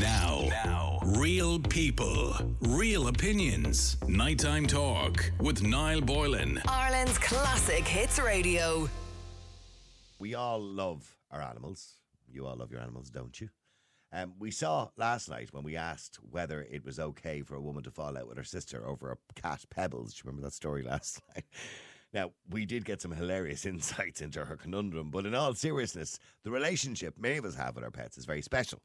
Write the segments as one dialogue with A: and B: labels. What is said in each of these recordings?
A: Now, now, real people, real opinions. Nighttime talk with Niall Boylan.
B: Ireland's classic hits radio.
C: We all love our animals. You all love your animals, don't you? Um, we saw last night when we asked whether it was okay for a woman to fall out with her sister over a cat Pebbles. Do you remember that story last night? Now, we did get some hilarious insights into her conundrum, but in all seriousness, the relationship many of us have with our pets is very special.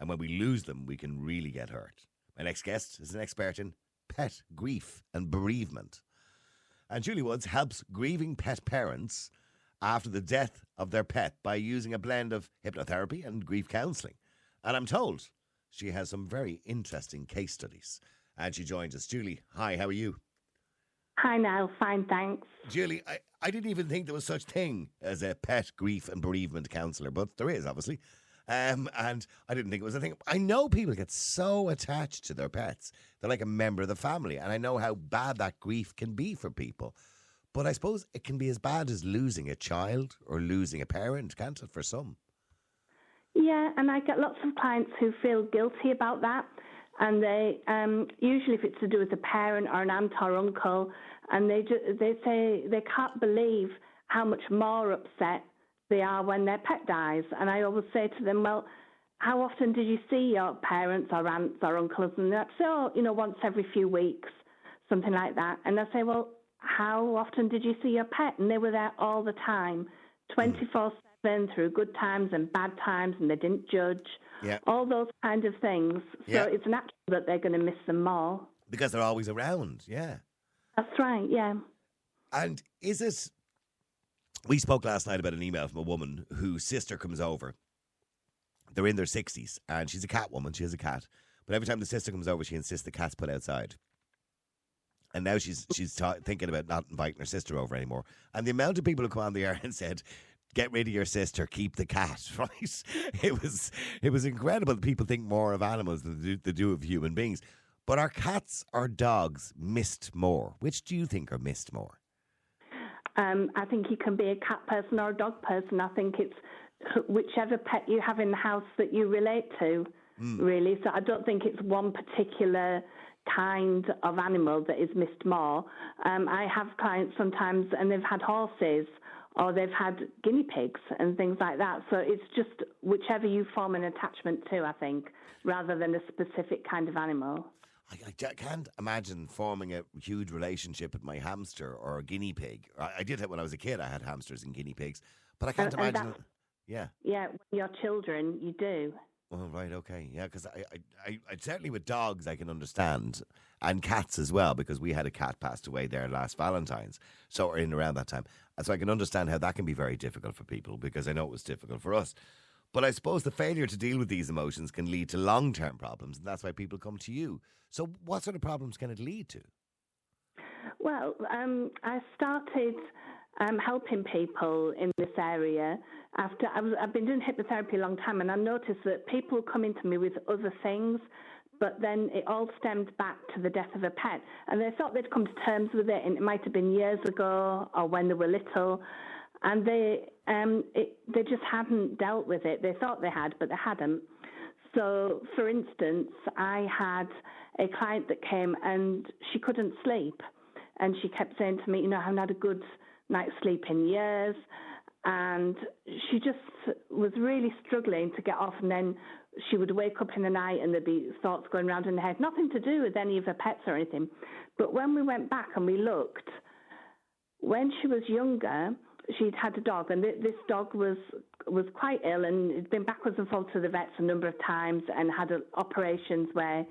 C: And when we lose them, we can really get hurt. My next guest is an expert in pet grief and bereavement. And Julie Woods helps grieving pet parents after the death of their pet by using a blend of hypnotherapy and grief counselling. And I'm told she has some very interesting case studies. And she joins us. Julie, hi, how are you?
D: Hi, Niall. Fine, thanks.
C: Julie, I, I didn't even think there was such thing as a pet grief and bereavement counsellor, but there is, obviously. Um, and I didn't think it was a thing. I know people get so attached to their pets. They're like a member of the family. And I know how bad that grief can be for people. But I suppose it can be as bad as losing a child or losing a parent, can't it, for some?
D: Yeah, and I get lots of clients who feel guilty about that. And they um, usually, if it's to do with a parent or an aunt or uncle, and they ju- they say they can't believe how much more upset they are when their pet dies. And I always say to them, well, how often did you see your parents or aunts or uncles? And they'd say, oh, you know, once every few weeks, something like that. And I say, well, how often did you see your pet? And they were there all the time, 24 7 through good times and bad times, and they didn't judge.
C: Yeah.
D: All those kind of things. So
C: Yeah.
D: it's natural that they're going to miss them more.
C: Because they're always around, yeah.
D: That's right, yeah.
C: And is it? We spoke last night about an email from a woman whose sister comes over. They're in their sixties, and she's a cat woman. She has a cat, but every time the sister comes over, she insists the cat's put outside. And now she's she's ta- thinking about not inviting her sister over anymore. And the amount of people who come on the air and said, "Get rid of your sister, keep the cat." Right? It was it was incredible. that People think more of animals than they do, they do of human beings. But are cats or dogs missed more? Which do you think are missed more?
D: Um, I think you can be a cat person or a dog person. I think it's whichever pet you have in the house that you relate to, really. So I don't think it's one particular kind of animal that is missed more. Um, I have clients sometimes, and they've had horses or they've had guinea pigs and things like that. So it's just whichever you form an attachment to, I think, rather than a specific kind of animal.
C: I, I can't imagine forming a huge relationship with my hamster or a guinea pig. I, I did it when I was a kid. I had hamsters and guinea pigs, but I can't
D: And- and
C: imagine.
D: that-
C: yeah.
D: Yeah, when you're children, you do.
C: Well, right. Okay. Yeah. Because I, I, I, I, certainly with dogs, I can understand, and cats as well, because we had a cat passed away there last Valentine's, so or in around that time, so I can understand how that can be very difficult for people because I know it was difficult for us. But I suppose the failure to deal with these emotions can lead to long term problems, and that's why people come to you. So, what sort of problems can it lead to?
D: Well, um, I started um, helping people in this area after I was, I've been doing hypnotherapy a long time, and I noticed that people come into me with other things, but then it all stemmed back to the death of a pet, and they thought they'd come to terms with it, and it might have been years ago or when they were little, and they um, it, they just hadn't dealt with it. They thought they had, but they hadn't. So, for instance, I had a client that came and she couldn't sleep. And she kept saying to me, You know, I haven't had a good night's sleep in years. And she just was really struggling to get off. And then she would wake up in the night and there'd be thoughts going around in her head, nothing to do with any of her pets or anything. But when we went back and we looked, when she was younger, she'd had a dog, and th- this dog was was quite ill, and had been backwards and forwards to the vets a number of times, and had uh, operations where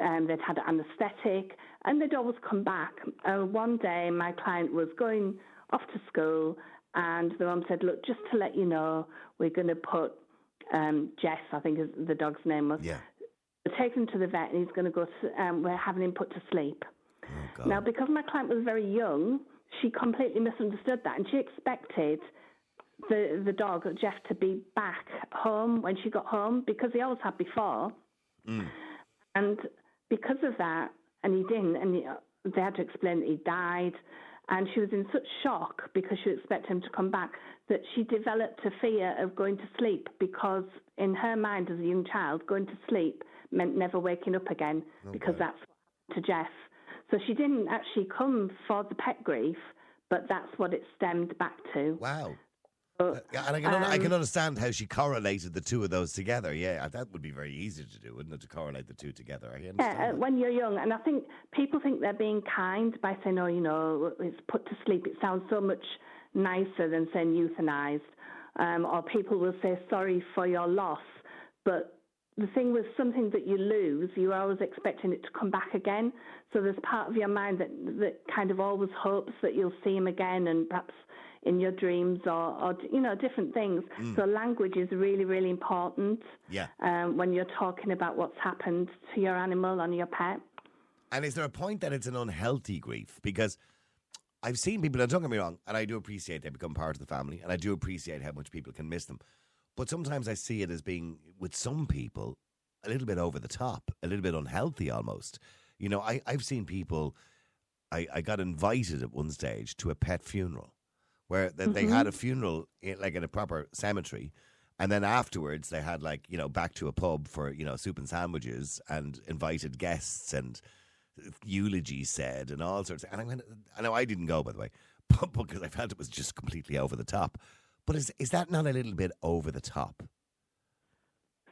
D: um, they'd had anaesthetic, and they'd always come back. Uh, one day, my client was going off to school, and the mum said, "Look, just to let you know, we're going to put um, Jess, I think is the dog's name was,
C: Yeah.
D: take him to the vet, and he's going to go. To, um, we're having him put to sleep."
C: Oh,
D: Now, because my client was very young, she completely misunderstood that, and she expected the the dog Jeff to be back home when she got home because he always had before, mm. and because of that, and he didn't, and he, uh, they had to explain that he died, and she was in such shock because she expected him to come back that she developed a fear of going to sleep because, in her mind as a young child, going to sleep meant never waking up again because that's to Jeff. So she didn't actually come for the pet grief, but that's what it stemmed back to.
C: Wow.
D: So,
C: Uh, Yeah, and I can, un- I
D: um,
C: can understand how she correlated the two of those together. Yeah, that would be very easy to do, wouldn't it? To correlate the two together. I understand.
D: Yeah, uh, when you're young, and I think people think they're being kind by saying, "Oh, you know, it's put to sleep." It sounds so much nicer than saying euthanized. Um, or people will say, "Sorry for your loss," but the thing with something that you lose, you're always expecting it to come back again. So there's part of your mind that that kind of always hopes that you'll see him again, and perhaps in your dreams or, or you know different things. So language is really, really important
C: Yeah.
D: um, when you're talking about what's happened to your animal and your pet.
C: And is there a point that it's an unhealthy grief? Because I've seen people, now don't get me wrong, and I do appreciate they become part of the family, and I do appreciate how much people can miss them. But sometimes I see it as being, with some people, a little bit over the top, a little bit unhealthy almost. You know, I, I've seen people, I, I got invited at one stage to a pet funeral where they, they had mm-hmm. a funeral in, like in a proper cemetery. And then afterwards, they had like, you know, back to a pub for, you know, soup and sandwiches and invited guests and uh, eulogies said and all sorts. Of, and I went, I know I didn't go, by the way, but because I felt it was just completely over the top. But is, is that not a little bit over the top?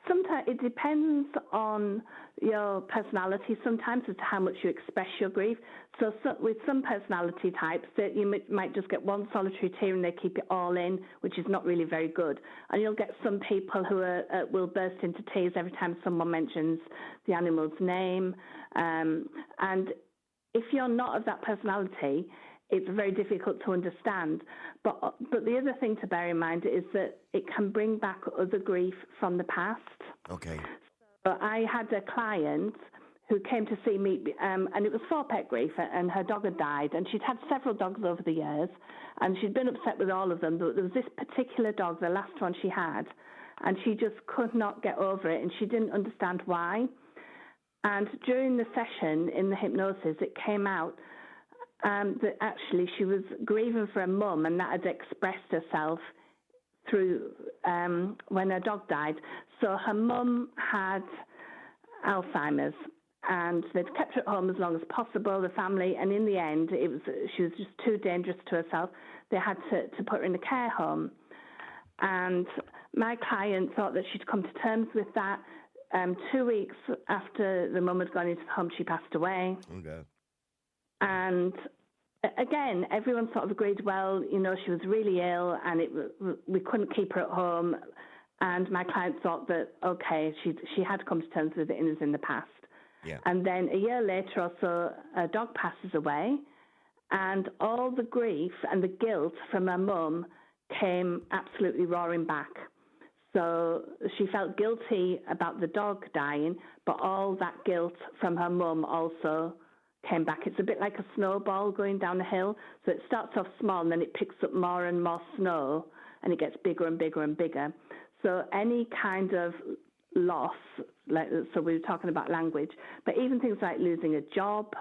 D: Sometimes it depends on your personality. Sometimes to how much you express your grief. So, so with some personality types, that you might, might just get one solitary tear and they keep it all in, which is not really very good. And you'll get some people who are, uh, will burst into tears every time someone mentions the animal's name. Um, and if you're not of that personality, it's very difficult to understand. But but the other thing to bear in mind is that it can bring back other grief from the past.
C: Okay.
D: So I had a client who came to see me, um, and it was for pet grief, and her dog had died, and she'd had several dogs over the years, and she'd been upset with all of them, but there was this particular dog, the last one she had, and she just could not get over it, and she didn't understand why. And during the session in the hypnosis, it came out um, that actually she was grieving for her mum, and that had expressed herself through um, when her dog died. So her mum had Alzheimer's, and they'd kept her at home as long as possible, the family. And in the end, it was she was just too dangerous to herself. They had to, to put her in a care home. And my client thought that she'd come to terms with that. Um, two weeks after the mum had gone into the home, she passed away.
C: Okay.
D: And again, everyone sort of agreed, well, you know, she was really ill and it we couldn't keep her at home. And my client thought that, okay, she, she had come to terms with it and was in the past.
C: Yeah.
D: And then a year later or so, a dog passes away, and all the grief and the guilt from her mum came absolutely roaring back. So she felt guilty about the dog dying, but all that guilt from her mum also came back. It's a bit like a snowball going down a hill. So it starts off small and then it picks up more and more snow and it gets bigger and bigger and bigger. So any kind of loss, like so we were talking about language, but even things like losing a job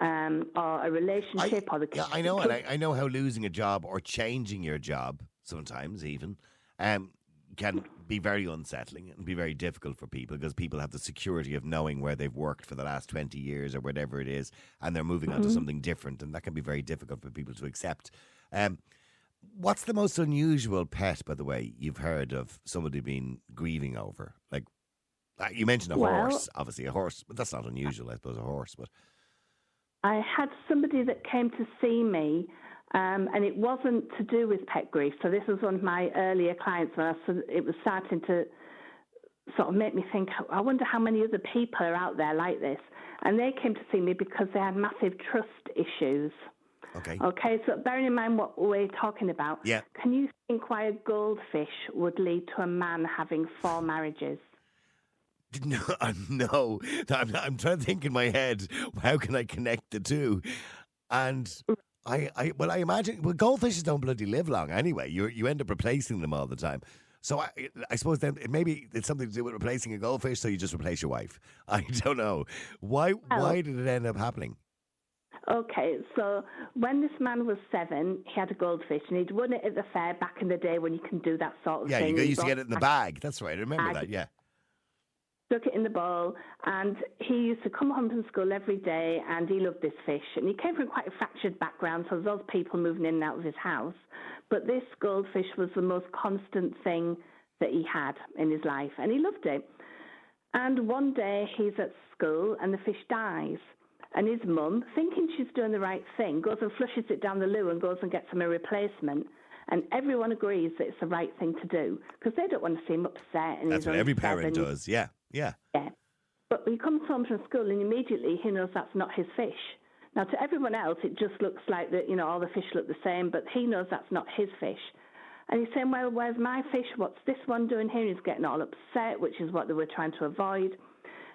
D: um, or a relationship or the
C: yeah, I know, and I, I know how losing a job or changing your job sometimes even um, can be very unsettling and be very difficult for people because people have the security of knowing where they've worked for the last 20 years or whatever it is and they're moving on to something different and that can be very difficult for people to accept. Um, what's the most unusual pet, by the way, you've heard of somebody being grieving over? Like, uh, you mentioned a
D: Well-
C: horse, obviously a horse, but that's not unusual, I suppose, a horse. But
D: I had somebody that came to see me, um, and it wasn't to do with pet grief. So this was one of my earlier clients, so it was starting to sort of make me think. I wonder how many other people are out there like this. And they came to see me because they had massive trust issues.
C: okay,
D: Okay, so bearing in mind what we're talking about,
C: Yeah.
D: can you think why a goldfish would lead to a man having four marriages?
C: No, no. I'm, I'm trying to think in my head. How can I connect the two? And I, I, well, I imagine. Well, goldfishes don't bloody live long anyway. You, you end up replacing them all the time. So I, I suppose then maybe it's something to do with replacing a goldfish. So you just replace your wife. I don't know why. Oh. why did it end up happening?
D: Okay, so when this man was seven, he had a goldfish and he'd won it at the fair back in the day when you can do that sort of
C: Yeah,
D: thing.
C: you used to get it in the bag. That's right. I remember
D: Bag.
C: that. Yeah.
D: Stuck it in the bowl, and he used to come home from school every day, and he loved this fish. And he came from quite a fractured background, so there's lots of people moving in and out of his house. But this goldfish was the most constant thing that he had in his life, and he loved it. And one day he's at school, and the fish dies. And his mum, thinking she's doing the right thing, goes and flushes it down the loo and goes and gets him a replacement. And everyone agrees that it's the right thing to do because they don't want to see him upset. And
C: That's what every parent does. Yeah. Yeah.
D: Yeah. But he comes home from school and immediately he knows that's not his fish. Now, to everyone else, it just looks like that, you know, all the fish look the same, but he knows that's not his fish. And he's saying, Well, where's my fish? What's this one doing here? He's getting all upset, which is what they were trying to avoid.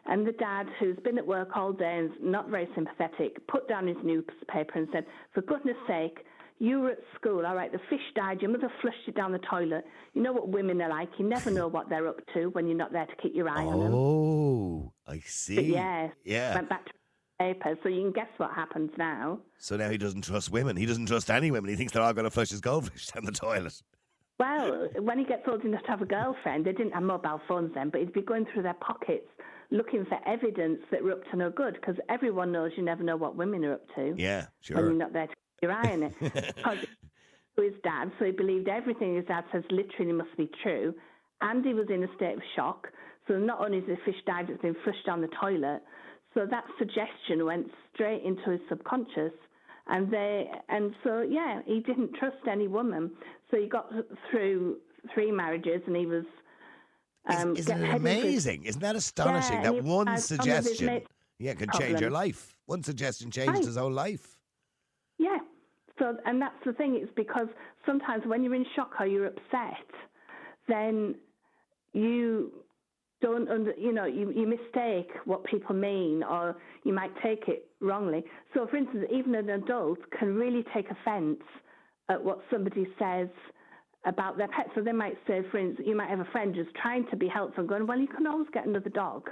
D: And the dad, who's been at work all day and is not very sympathetic, put down his newspaper and said, For goodness sake, you were at school, all right, the fish died, your mother flushed it down the toilet. You know what women are like. You never know what they're up to when you're not there to keep your eye on them.
C: Oh, I
D: But
C: see.
D: yeah,
C: Yeah.
D: went back to paper. So you can guess what happens now.
C: So now he doesn't trust women. He doesn't trust any women. He thinks they're all going to flush his goldfish down the toilet.
D: Well, when he gets old enough to have a girlfriend, they didn't have mobile phones then, but he'd be going through their pockets looking for evidence that we're up to no good because everyone knows you never know what women are up to
C: Yeah, sure.
D: when you're not there to your eye on it. Because his dad, so he believed everything his dad says literally must be true. And he was in a state of shock. So not only is the fish died, it's been flushed down the toilet. So that suggestion went straight into his subconscious. And they, and so yeah, he didn't trust any woman. So he got through three marriages, and he was. Um,
C: Isn't it
D: heading for his-
C: amazing? Isn't that astonishing?
D: Yeah,
C: that one suggestion, yeah, could change your life. One suggestion changed
D: Right.
C: his whole life.
D: Yeah. So, and that's the thing. It's because sometimes when you're in shock or you're upset, then you don't under, you know, you, you mistake what people mean, or you might take it wrongly. So, for instance, even an adult can really take offence at what somebody says about their pet. So they might say, for instance, you might have a friend just trying to be helpful, and going, "Well, you can always get another dog."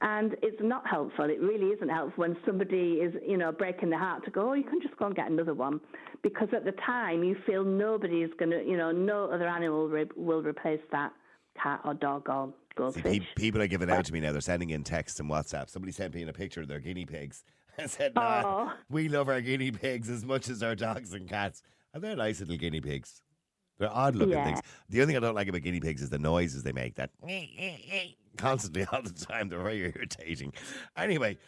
D: And it's not helpful. It really isn't helpful when somebody is, you know, breaking their heart to go, oh, you can just go and get another one. Because at the time you feel nobody is going to, you know, no other animal re- will replace that cat or dog or
C: See,
D: goldfish.
C: pe- people are giving out to me now. They're sending in texts and WhatsApp. Somebody sent me in a picture of their guinea pigs and said, nah,
D: Aw.
C: we love our guinea pigs as much as our dogs and cats. And they're nice little guinea pigs. They're odd looking
D: Yeah.
C: things. The only thing I don't like about guinea pigs is the noises they make. That constantly all the time. They're very irritating. Anyway,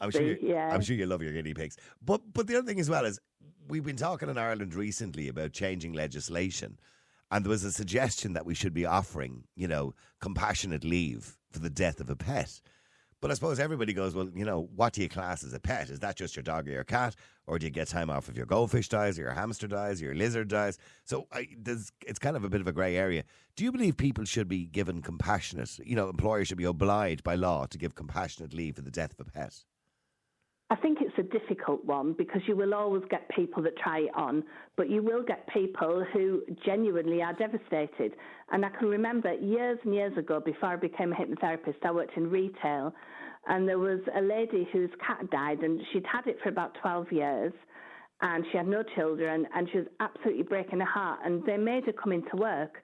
C: I'm sure, you,
D: yeah.
C: I'm sure you love your guinea pigs. But but the other thing as well is we've been talking in Ireland recently about changing legislation, and there was a suggestion that we should be offering, you know, compassionate leave for the death of a pet. But I suppose everybody goes, well, you know, what do you class as a pet? Is that just your dog or your cat, or do you get time off if your goldfish dies, or your hamster dies, or your lizard dies? So I, it's kind of a bit of a grey area. Do you believe people should be given compassionate? You know, employers should be obliged by law to give compassionate leave for the death of a pet.
D: I think it's a difficult one because you will always get people that try it on, but you will get people who genuinely are devastated. And I can remember years and years ago, before I became a hypnotherapist, I worked in retail, and there was a lady whose cat died, and she'd had it for about 12 years, and she had no children, and she was absolutely breaking her heart. And they made her come into work,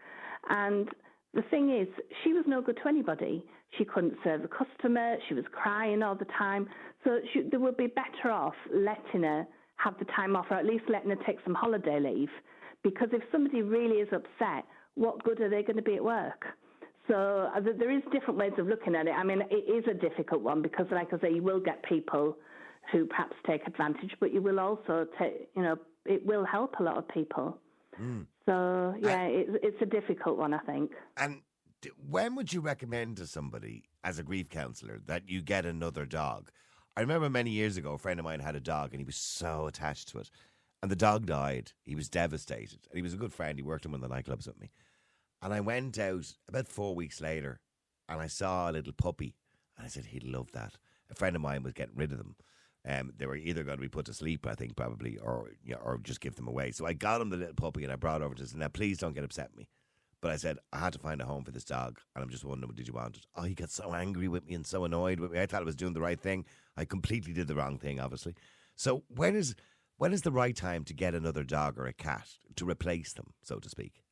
D: and the thing is, she was no good to anybody. She couldn't serve a customer. She was crying all the time. So she, they would be better off letting her have the time off, or at least letting her take some holiday leave. Because if somebody really is upset, what good are they going to be at work? So uh, there is different ways of looking at it. I mean, it is a difficult one because, like I say, you will get people who perhaps take advantage, but you will also take, you know, it will help a lot of people. So yeah, it's it's a difficult one, I think.
C: And when would you recommend to somebody as a grief counsellor that you get another dog? I remember many years ago, a friend of mine had a dog and he was so attached to it. And the dog died. He was devastated. And he was a good friend. He worked in one of the nightclubs with me. And I went out about four weeks later and I saw a little puppy. And I said, he'd love that. A friend of mine was getting rid of them. Um, they were either going to be put to sleep, I think, probably, or you know, or just give them away. So I got him the little puppy and I brought over to him. Now, please don't get upset me. But I said, I had to find a home for this dog. And I'm just wondering, did you want it? Oh, he got so angry with me and so annoyed with me. I thought I was doing the right thing. I completely did the wrong thing, obviously. So when is when is the right time to get another dog or a cat to replace them, so to speak?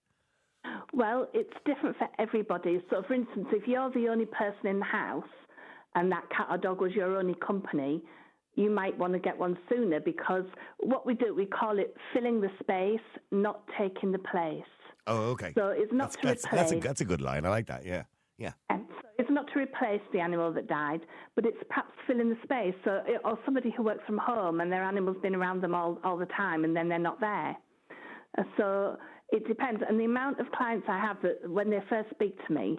D: Well, it's different for everybody. So, for instance, if you're the only person in the house and that cat or dog was your only company, you might want to get one sooner because what we do, we call it filling the space, not taking the place.
C: Oh, okay.
D: So it's not
C: that's,
D: to
C: that's,
D: replace.
C: that's, a, that's a good line. I like that. Yeah. Yeah.
D: And so it's not to replace the animal that died, but it's perhaps filling the space. So, or somebody who works from home and their animal's been around them all, all the time and then they're not there. Uh, So it depends. And the amount of clients I have that when they first speak to me,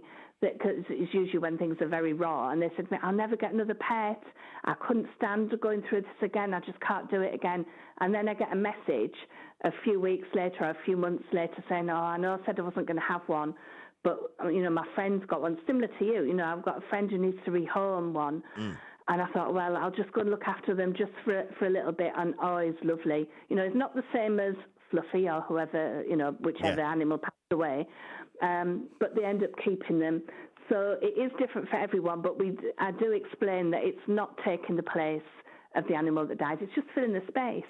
D: because it's usually when things are very raw, and they said me, I'll never get another pet. I couldn't stand going through this again. I just can't do it again. And then I get a message a few weeks later or a few months later saying, Oh, I know I said I wasn't going to have one. But, you know, my friend's got one similar to you. You know, I've got a friend who needs to rehome one. Mm. And I thought, well, I'll just go and look after them just for for a little bit. And oh, it's lovely. You know, it's not the same as Fluffy or whoever, you know, whichever
C: Yeah.
D: animal passed away. Um, but they end up keeping them. So it is different for everyone. But we, I do explain that it's not taking the place of the animal that died. It's just filling the space.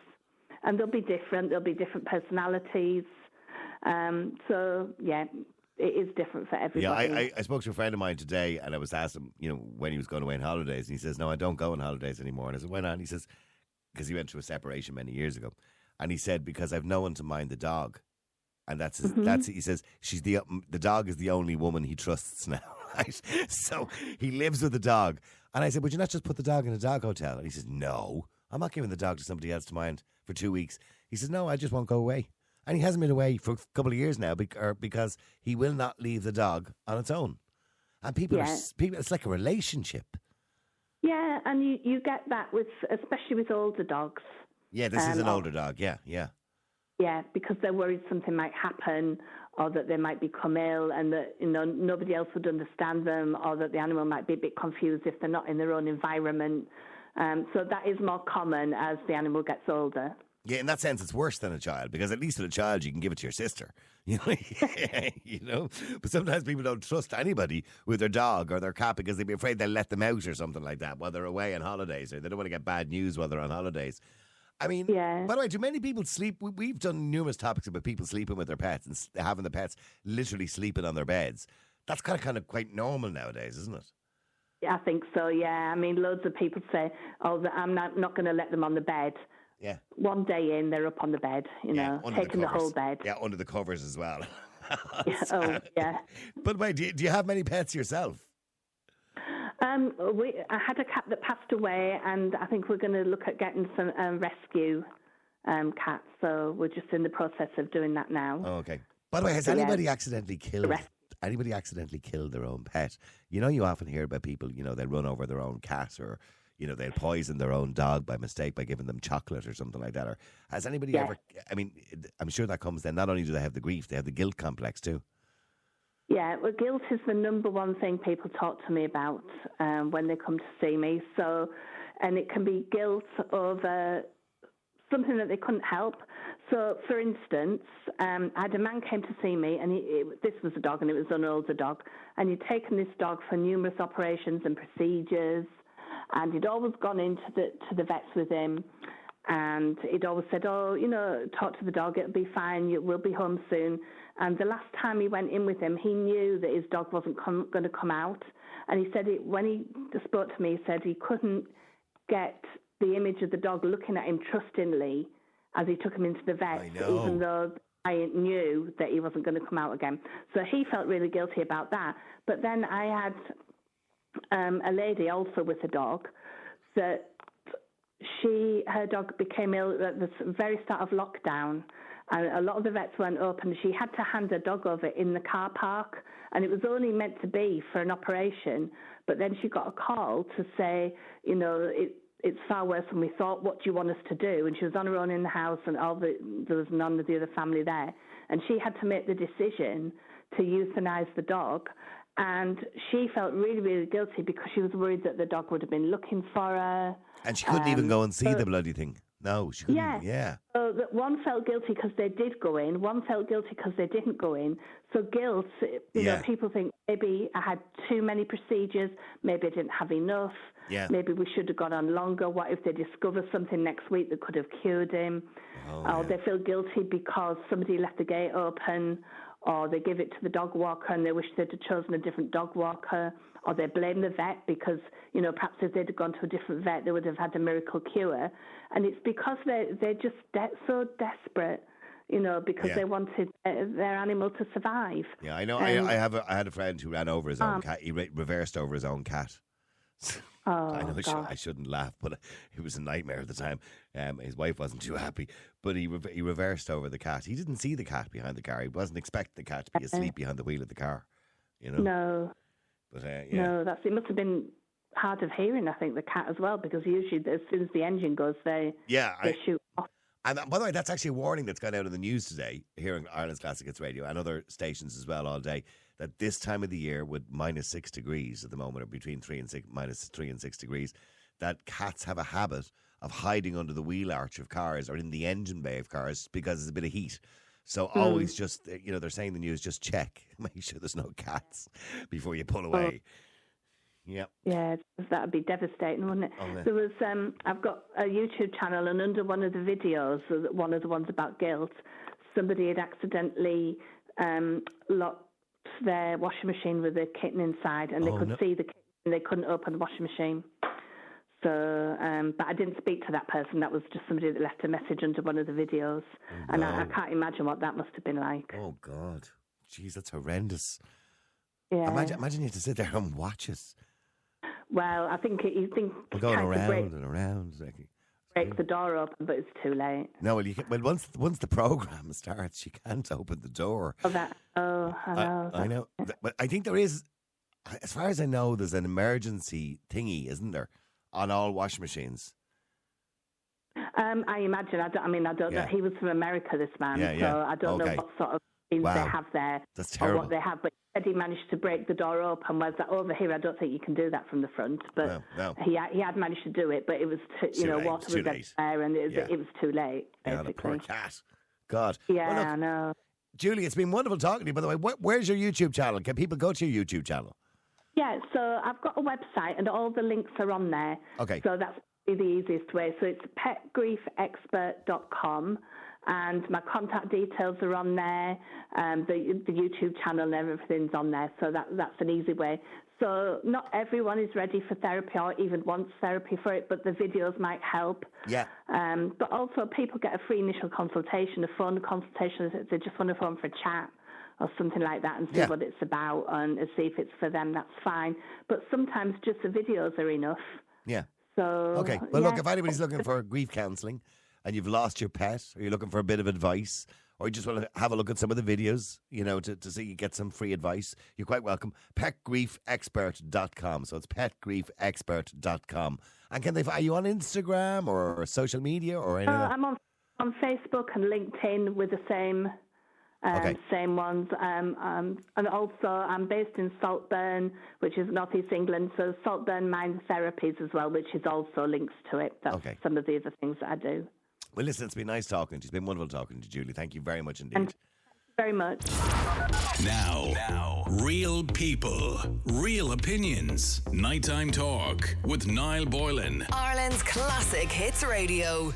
D: And they'll be different. There'll be different personalities. Um, so yeah, it is different for everybody.
C: Yeah, I, I, I spoke to a friend of mine today and I was asked him, you know, when he was going away on holidays. And he says, No, I don't go on holidays anymore. And I said, Why not? And he says, Because he went through a separation many years ago. And he said, Because I've no one to mind the dog. And that's his,
D: Mm-hmm.
C: that's he says she's the the dog is the only woman he trusts now. Right? So he lives with the dog. And I said, Would you not just put the dog in a dog hotel? And he says, No, I'm not giving the dog to somebody else to mind for two weeks. He says, No, I just won't go away. And he hasn't been away for a couple of years now bec- because he will not leave the dog on its own. And people, are,
D: Yeah.
C: s- people, it's like a relationship.
D: yeah, and you, you get that with especially with older dogs.
C: Yeah, this is
D: Um,
C: an
D: oh.
C: older dog. Yeah, yeah.
D: Yeah, because they're worried something might happen, or that they might become ill, and that you know nobody else would understand them, or that the animal might be a bit confused if they're not in their own environment. Um, so that is more common as the animal gets older.
C: Yeah, in that sense, it's worse than a child because at least with a child, you can give it to your sister. You know, you know. But sometimes people don't trust anybody with their dog or their cat because they'd be afraid they'll let them out or something like that while they're away on holidays, or they don't want to get bad news while they're on holidays. I mean,
D: Yeah.
C: by the way, do many people sleep? we- We've done numerous topics about people sleeping with their pets and having the pets literally sleeping on their beds. That's kind of kind of quite normal nowadays, isn't it?
D: Yeah, I think so. Yeah, I mean, loads of people say, "Oh, I'm not not going to let them on the bed."
C: Yeah.
D: One day in, they're up on the bed, you know, taking the, whole bed.
C: Yeah, under the covers as well.
D: Yeah, oh, yeah.
C: But wait, do you, do you have many pets yourself?
D: Um, we, I had a cat that passed away, and I think we're going to look at getting some um, rescue um, cats. So we're just in the process of doing that now.
C: Oh, okay. By the way, has
D: Yeah.
C: anybody accidentally killed
D: rest-
C: anybody accidentally killed their own pet? You know, you often hear about people. You know, they run over their own cat, or you know, they'll poison their own dog by mistake by giving them chocolate or something like that. Or has anybody
D: Yeah.
C: ever? I mean, I'm sure that comes then. Not only do they have the grief, they have the guilt complex too.
D: Yeah, well, guilt is the number one thing people talk to me about um, when they come to see me. So, and it can be guilt over something that they couldn't help. So, for instance, um, I had a man came to see me, and he, it, this was a dog, and it was an older dog, and he'd taken this dog for numerous operations and procedures, and he'd always gone into the to the vets with him. And he'd always said, "Oh, you know, talk to the dog; it'll be fine. You, we'll be home soon." And the last time he went in with him, he knew that his dog wasn't com- going to come out. And he said it, when he spoke to me, he said he couldn't get the image of the dog looking at him trustingly as he took him into the vet, even though I knew that he wasn't going to come out again. So he felt really guilty about that. But then I had um, a lady also with a dog that she her dog became ill at the very start of lockdown and a lot of the vets weren't open she had to hand her dog over in the car park and it was only meant to be for an operation but then she got a call to say you know it it's far worse than we thought. What do you want us to do? And she was on her own in the house, and all the there was none of the other family there, and she had to make the decision to euthanize the dog. And she felt really, really guilty because she was worried that the dog would have been looking for her.
C: And she couldn't even
D: Um,
C: go and see
D: so-
C: the bloody thing. No, she couldn't.
D: Yeah.
C: Yeah.
D: So that one felt guilty because they did go in, one felt guilty because they didn't go in. So guilt, you
C: Yeah.
D: know, people think maybe I had too many procedures, maybe I didn't have enough,
C: Yeah.
D: maybe we should have gone on longer. What if they discover something next week that could have cured him?
C: Oh,
D: or they feel guilty because somebody left the gate open, or they give it to the dog walker and they wish they'd have chosen a different dog walker, or they blame the vet because, you know, perhaps if they'd have gone to a different vet, they would have had a miracle cure. And it's because they're, they're just de- so desperate, you know, because
C: Yeah.
D: they wanted uh, their animal to survive.
C: Yeah, I know.
D: Um,
C: I, I have. A, I had a friend who ran over his own cat. He re- reversed over his own cat.
D: Oh,
C: I know I,
D: God.
C: I shouldn't laugh, but it was a nightmare at the time. Um, his wife wasn't too happy, but he re- he reversed over the cat. He didn't see the cat behind the car. He wasn't expecting the cat to be asleep behind the wheel of the car. You know.
D: No,
C: But uh, yeah.
D: no, that's it. Must have been hard of hearing, I think, the cat as well, because usually as soon as the engine goes, they
C: Yeah. I,
D: they shoot off.
C: And uh, by the way, that's actually a warning that's gone out in the news today here on Ireland's Classic Hits Radio and other stations as well all day. That this time of the year, with minus six degrees at the moment, or between three and six, minus three and six degrees, that cats have a habit of hiding under the wheel arch of cars or in the engine bay of cars because there's a bit of heat. So always just, you know, they're saying in the news, just check, make sure there's no cats before you pull away. Yep.
D: Yeah, that would be devastating, wouldn't it?
C: Oh.
D: There was, um, I've got a YouTube channel, and under one of the videos, uh, one of the ones about guilt, somebody had accidentally um, locked their washing machine with a kitten inside, and they
C: Oh,
D: could
C: no.
D: see the kitten, and they couldn't open the washing machine. So, um, but I didn't speak to that person. That was just somebody that left a message under one of the videos, and I, I can't imagine what that must have been like.
C: Oh, God. Jeez, that's horrendous.
D: Yeah.
C: Imagine, imagine you have to sit there and watch it.
D: Well, I think it, you think
C: We're going around
D: break,
C: and around. like-
D: break the door open, but it's too late.
C: No, well, you can, well once once the program starts, you can't open the door.
D: Oh, that. Oh, I know.
C: I, I know, but I think there is, as far as I know, there's an emergency thingy, isn't there, on all washing machines?
D: Um, I imagine. I, I mean, I don't
C: Yeah.
D: know. He was from America, this man,
C: Yeah, yeah.
D: so I don't
C: Okay.
D: know what sort of things
C: Wow.
D: they have there
C: That's
D: or what they have. But said he managed to break the door open. Whereas that over here, I don't think you can do that from the front. But
C: No, no.
D: he had- he had managed to do it, but it was too, you know
C: late,
D: water was
C: late.
D: there, and it was,
C: Yeah.
D: it was too late.
C: Yeah, the poor cat. God.
D: Yeah,
C: Well, look,
D: I know.
C: Julie, it's been wonderful talking to you. By the way, Where, where's your YouTube channel? Can people go to your YouTube channel?
D: Yeah, so I've got a website and all the links are on there.
C: Okay.
D: So that's the easiest way. So it's petgriefexpert.com and my contact details are on there. Um, the, the YouTube channel and everything's on there. So that, that's an easy way. So not everyone is ready for therapy or even wants therapy for it, but the videos might help.
C: Yeah.
D: Um, but also, people get a free initial consultation, a phone consultation if they just want to phone for a chat or something like that and see
C: Yeah.
D: what it's about and see if it's for them. That's fine. But sometimes just the videos are enough.
C: Yeah.
D: So
C: Okay. Well, look, if anybody's looking for grief counselling and you've lost your pet, or you're looking for a bit of advice, or you just want to have a look at some of the videos, you know, to, to see you get some free advice, you're quite welcome. Petgriefexpert.com. So it's petgriefexpert.com. And can they, are you on Instagram or social media or anything?
D: Uh, I'm on on Facebook and LinkedIn with the same um,
C: Okay.
D: same ones. Um, um, and also, I'm based in Saltburn, which is northeast England. So Saltburn Mind Therapies as well, which is also links to it. That's
C: Okay.
D: some of the other things that I do.
C: Well, listen, it's been nice talking to you. It's been wonderful talking to Julie. Thank you very much indeed.
D: And very much.
A: Now, now, real people, real opinions. Nighttime talk with Niall Boylan.
B: Ireland's Classic Hits Radio.